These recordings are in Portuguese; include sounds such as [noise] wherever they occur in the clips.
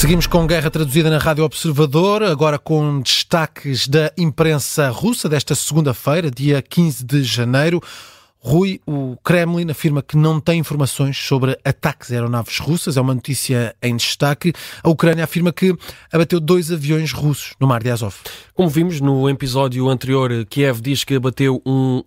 Seguimos com guerra traduzida na Rádio Observador, agora com destaques da imprensa russa desta segunda-feira, dia 15 de janeiro. Rui, o Kremlin afirma que não tem informações sobre ataques a aeronaves russas, é uma notícia em destaque. A Ucrânia afirma que abateu dois aviões russos no mar de Azov. Como vimos no episódio anterior, Kiev diz que abateu um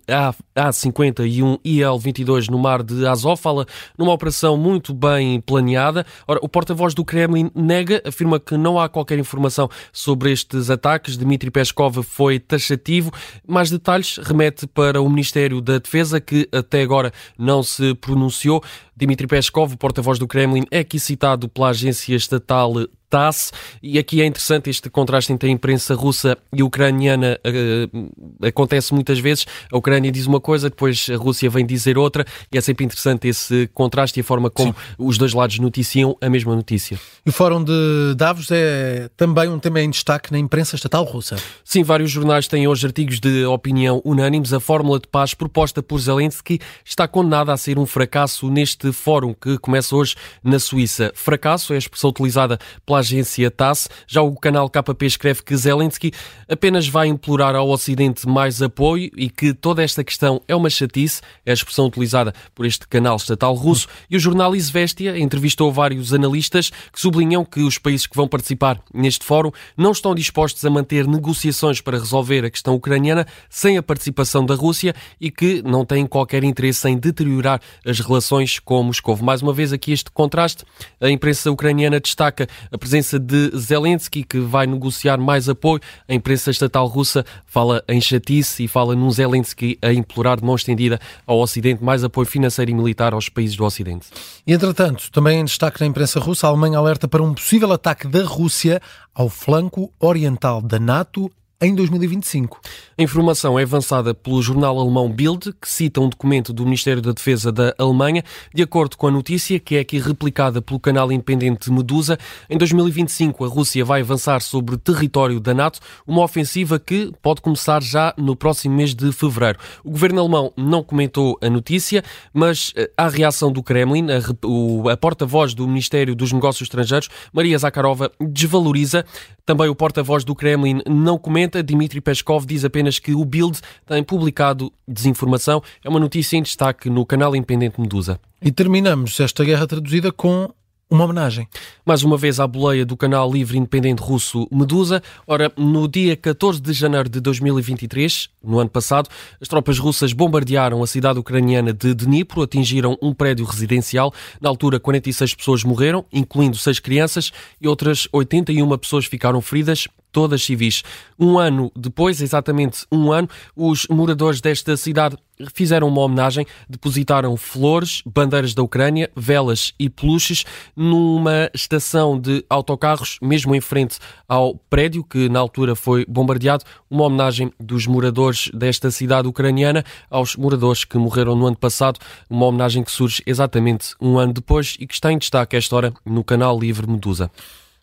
A-50 e um IL-22 no mar de Azov, fala numa operação muito bem planeada. Ora, o porta-voz do Kremlin nega, afirma que não há qualquer informação sobre estes ataques. Dmitry Peskov foi taxativo. Mais detalhes remete para o Ministério da Defesa, que até agora não se pronunciou. Dmitry Peskov, porta-voz do Kremlin, é aqui citado pela agência estatal TASS. E aqui é interessante este contraste entre a imprensa russa e ucraniana. Uh, acontece muitas vezes. A Ucrânia diz uma coisa, depois a Rússia vem dizer outra. E é sempre interessante esse contraste e a forma como Sim. os dois lados noticiam a mesma notícia. E o Fórum de Davos é também um tema em destaque na imprensa estatal russa. Sim, vários jornais têm hoje artigos de opinião unânimes. A fórmula de paz proposta por Zelensky está condenada a ser um fracasso neste fórum que começa hoje na Suíça. Fracasso é a expressão utilizada pela agência TASS. Já o canal KP escreve que Zelensky apenas vai implorar ao Ocidente mais apoio e que toda esta questão é uma chatice, é a expressão utilizada por este canal estatal russo. [laughs] E o jornal Izvestia entrevistou vários analistas que sublinham que os países que vão participar neste fórum não estão dispostos a manter negociações para resolver a questão ucraniana sem a participação da Rússia e que não têm qualquer interesse em deteriorar as relações com Moscou. Mais uma vez aqui este contraste. A imprensa ucraniana destaca a presença presença de Zelensky, que vai negociar mais apoio. A imprensa estatal russa fala em chatice e fala num Zelensky a implorar de mão estendida ao Ocidente mais apoio financeiro e militar aos países do Ocidente. E, entretanto, também em destaque na imprensa russa, a Alemanha alerta para um possível ataque da Rússia ao flanco oriental da NATO em 2025. A informação é avançada pelo jornal alemão Bild, que cita um documento do Ministério da Defesa da Alemanha. De acordo com a notícia, que é aqui replicada pelo canal independente Medusa, em 2025 a Rússia vai avançar sobre território da NATO, uma ofensiva que pode começar já no próximo mês de fevereiro. O governo alemão não comentou a notícia, mas eh, a reação do Kremlin, a, a porta-voz do Ministério dos Negócios Estrangeiros, Maria Zakharova, desvaloriza. Também o porta-voz do Kremlin não comenta comenta, Dmitry Peskov diz apenas que o Bild tem publicado desinformação. É uma notícia em destaque no canal independente Medusa. E terminamos esta guerra traduzida com uma homenagem. Mais uma vez à boleia do canal livre independente russo Medusa. Ora, no dia 14 de janeiro de 2023, no ano passado, as tropas russas bombardearam a cidade ucraniana de Dnipro, atingiram um prédio residencial. Na altura, 46 pessoas morreram, incluindo 6 crianças, e outras 81 pessoas ficaram feridas todas civis. Um ano depois, exatamente um ano, os moradores desta cidade fizeram uma homenagem, depositaram flores, bandeiras da Ucrânia, velas e peluches numa estação de autocarros, mesmo em frente ao prédio que na altura foi bombardeado, uma homenagem dos moradores desta cidade ucraniana aos moradores que morreram no ano passado, uma homenagem que surge exatamente um ano depois e que está em destaque esta hora no canal Livre Medusa.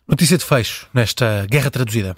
Notícia de fecho nesta guerra traduzida.